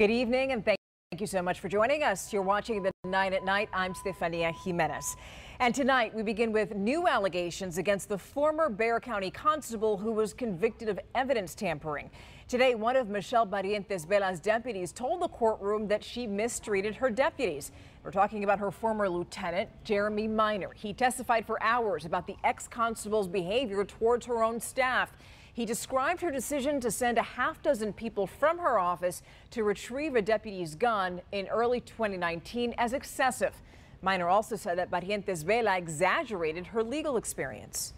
Good evening and thank you so much for joining us. You're watching the 9 at Night. I'm Stephania Jimenez. And tonight we begin with new allegations against the former Bexar County constable who was convicted of evidence tampering. Today, one of Michelle Barrientos Vela's deputies told the courtroom that she mistreated her deputies. We're talking about her former lieutenant, Jeremy Miner. He testified for hours about the ex-constable's behavior towards her own staff. He described her decision to send a half dozen people from her office to retrieve a deputy's gun in early 2019 as excessive. Miner also said that Barrientos Vela exaggerated her legal experience.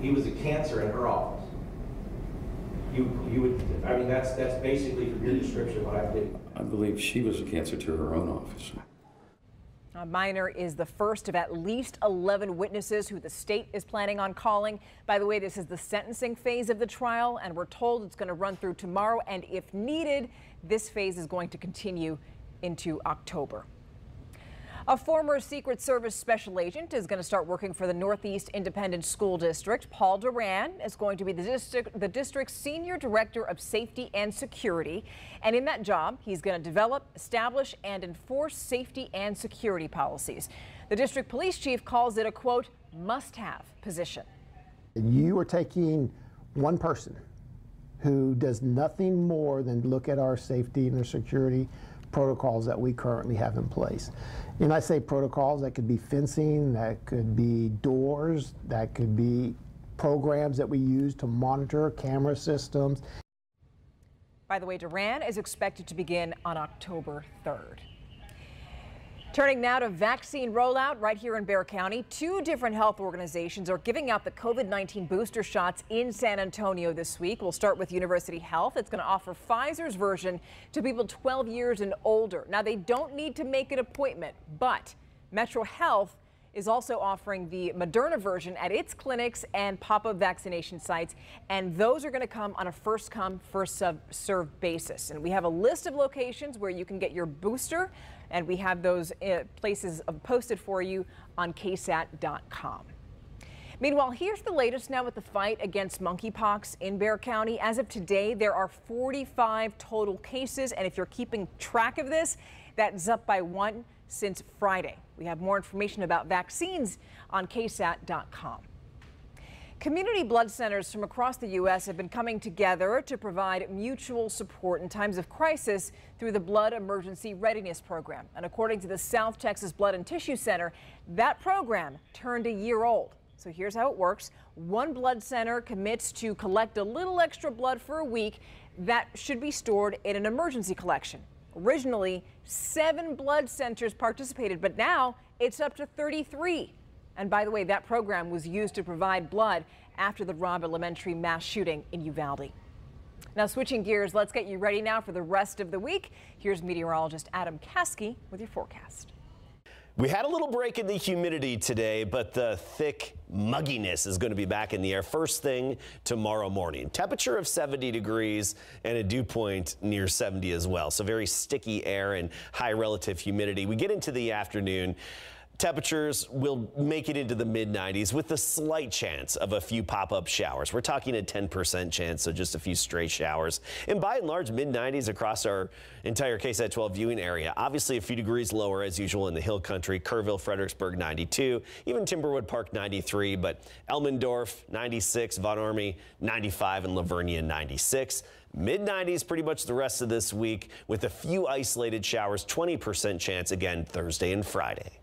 He was a cancer in her office. You, you would, I mean, that's, that's basically from your description what I did. I believe she was a cancer to her own office. Uh, Miner is the first of at least 11 witnesses who the state is planning on calling. By the way, this is the sentencing phase of the trial, and we're told it's going to run through tomorrow. And if needed, this phase is going to continue into October. A former Secret Service special agent is going to start working for the Northeast Independent School District. Paul Duran is going to be the district, the district's senior director of safety and security. And in that job, he's going to develop, establish, and enforce safety and security policies. The district police chief calls it a quote, must have position. You are taking one person who does nothing more than look at our safety and our security protocols that we currently have in place. And I say protocols, that could be fencing, that could be doors, that could be programs that we use to monitor camera systems. By the way, Duran is expected to begin on October 3rd. Turning now to vaccine rollout right here in Bexar County. Two different health organizations are giving out the COVID-19 booster shots in San Antonio this week. We'll start with University Health. It's going to offer Pfizer's version to people 12 years and older. Now, they don't need to make an appointment, but Metro Health is also offering the Moderna version at its clinics and pop-up vaccination sites. And those are going to come on a first come, first served basis. And we have a list of locations where you can get your booster and we have those uh, places posted for you on ksat.com. Meanwhile, here's the latest now with the fight against monkeypox in Bexar County. As of today, there are 45 total cases, and if you're keeping track of this, that's up by one since Friday. We have more information about vaccines on ksat.com. Community blood centers from across the U.S. have been coming together to provide mutual support in times of crisis through the Blood Emergency Readiness Program. And according to the South Texas Blood and Tissue Center, that program turned a year old. So here's how it works. One blood center commits to collect a little extra blood for a week that should be stored in an emergency collection. Originally, seven blood centers participated, but now it's up to 33. And by the way, that program was used to provide blood after the Robb Elementary mass shooting in Uvalde. Now, switching gears, let's get you ready now for the rest of the week. Here's meteorologist Adam Caskey with your forecast. We had a little break in the humidity today, but the thick mugginess is going to be back in the air first thing tomorrow morning. Temperature of 70 degrees and a dew point near 70 as well. So very sticky air and high relative humidity. We get into the afternoon. Temperatures will make it into the mid 90s with a slight chance of a few pop up showers. We're talking a 10% chance, so just a few stray showers. And by and large, mid 90s across our entire KSAT 12 viewing area. Obviously, a few degrees lower as usual in the hill country. Kerrville, Fredericksburg 92, even Timberwood Park 93, but Elmendorf 96, Von Ormy 95, and La Vernia, 96. Mid 90s pretty much the rest of this week with a few isolated showers, 20% chance again Thursday and Friday.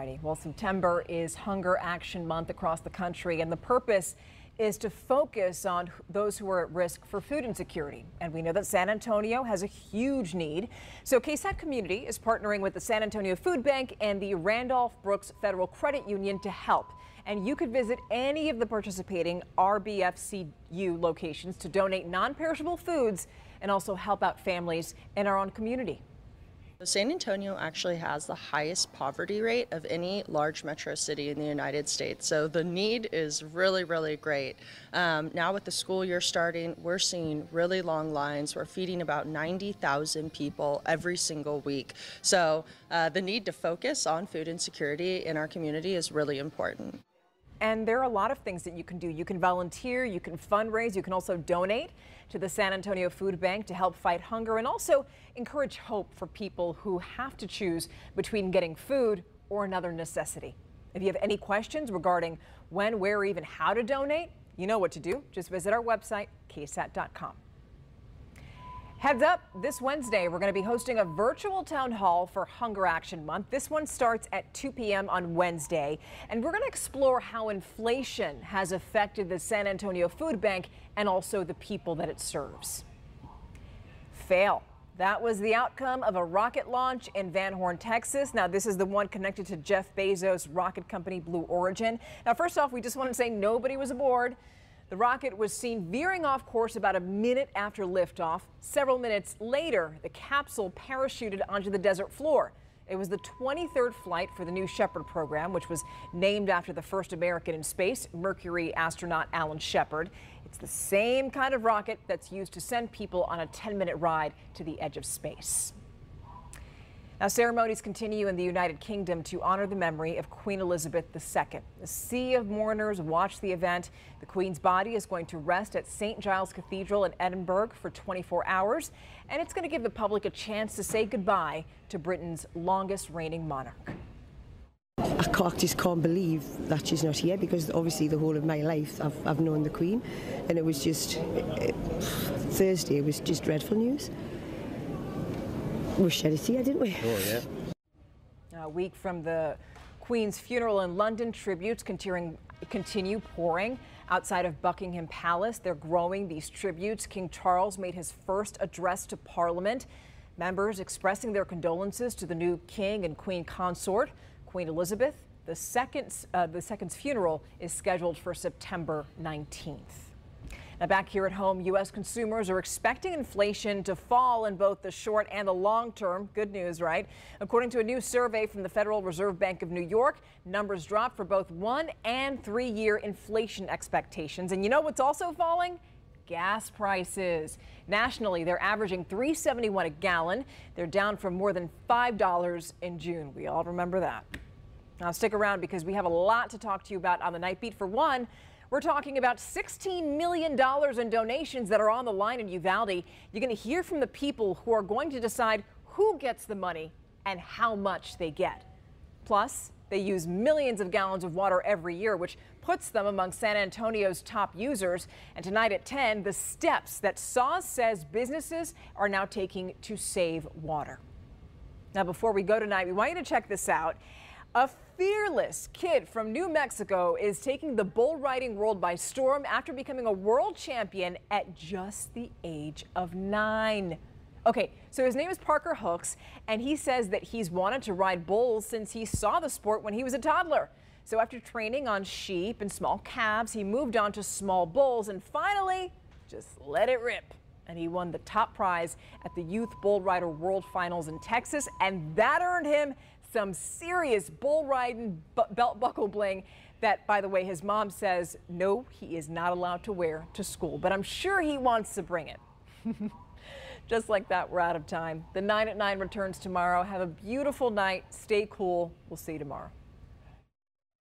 Alrighty. Well, September is Hunger Action Month across the country, and the purpose is to focus on those who are at risk for food insecurity. And we know that San Antonio has a huge need. So KSAT Community is partnering with the San Antonio Food Bank and the Randolph Brooks Federal Credit Union to help. And you could visit any of the participating RBFCU locations to donate non-perishable foods and also help out families in our own community. San Antonio actually has the highest poverty rate of any large metro city in the United States. So the need is really, really great. Um, now with the school year starting, we're seeing really long lines. We're feeding about 90,000 people every single week. So uh, the need to focus on food insecurity in our community is really important. And there are a lot of things that you can do. You can volunteer, you can fundraise, you can also donate to the San Antonio Food Bank to help fight hunger and also encourage hope for people who have to choose between getting food or another necessity. If you have any questions regarding when, where, or even how to donate, you know what to do. Just visit our website, ksat.com. Heads up, this Wednesday, we're going to be hosting a virtual town hall for Hunger Action Month. This one starts at 2 p.m. on Wednesday, and we're going to explore how inflation has affected the San Antonio Food Bank and also the people that it serves. Fail. That was the outcome of a rocket launch in Van Horn, Texas. Now, this is the one connected to Jeff Bezos' rocket company, Blue Origin. Now, first off, we just want to say nobody was aboard. The rocket was seen veering off course about a minute after liftoff. Several minutes later, the capsule parachuted onto the desert floor. It was the 23rd flight for the New Shepard program, which was named after the first American in space, Mercury astronaut Alan Shepard. It's the same kind of rocket that's used to send people on a 10 minute ride to the edge of space. Now, ceremonies continue in the United Kingdom to honor the memory of Queen Elizabeth II. A sea of mourners watch the event. The Queen's body is going to rest at St. Giles Cathedral in Edinburgh for 24 hours, and it's going to give the public a chance to say goodbye to Britain's longest reigning monarch. I can't, just can't believe that she's not here because obviously the whole of my life I've, I've known the Queen, and it was just uh, Thursday. It was just dreadful news we shed a tear, didn't we? Oh, yeah. A week from the Queen's funeral in London, tributes continue, continue pouring outside of Buckingham Palace. They're growing these tributes. King Charles made his first address to Parliament. Members expressing their condolences to the new king and queen consort, Queen Elizabeth. The second, uh, the second's funeral is scheduled for September 19th. Now, back here at home, U.S. consumers are expecting inflation to fall in both the short and the long term. Good news, right? According to a new survey from the Federal Reserve Bank of New York, numbers dropped for both one and three year inflation expectations. And you know what's also falling? gas prices. Nationally, they're averaging 371 a gallon. They're down from more than $5 in June. We all remember that. Now stick around because we have a lot to talk to you about on the night beat. For one, we're talking about $16 million in donations that are on the line in Uvalde. You're going to hear from the people who are going to decide who gets the money and how much they get. Plus, they use millions of gallons of water every year, which puts them among San Antonio's top users. And tonight at 10, the steps that SAWS says businesses are now taking to save water. Now, before we go tonight, we want you to check this out. A fearless kid from New Mexico is taking the bull riding world by storm after becoming a world champion at just the age of nine. Okay, so his name is Parker Hooks, and he says that he's wanted to ride bulls since he saw the sport when he was a toddler. So after training on sheep and small calves, he moved on to small bulls and finally just let it rip. And he won the top prize at the Youth Bull Rider World Finals in Texas, and that earned him some serious bull riding belt buckle bling that, by the way, his mom says, no, he is not allowed to wear to school, but I'm sure he wants to bring it. Just like that, we're out of time. The 9 at 9 returns tomorrow. Have a beautiful night. Stay cool. We'll see you tomorrow.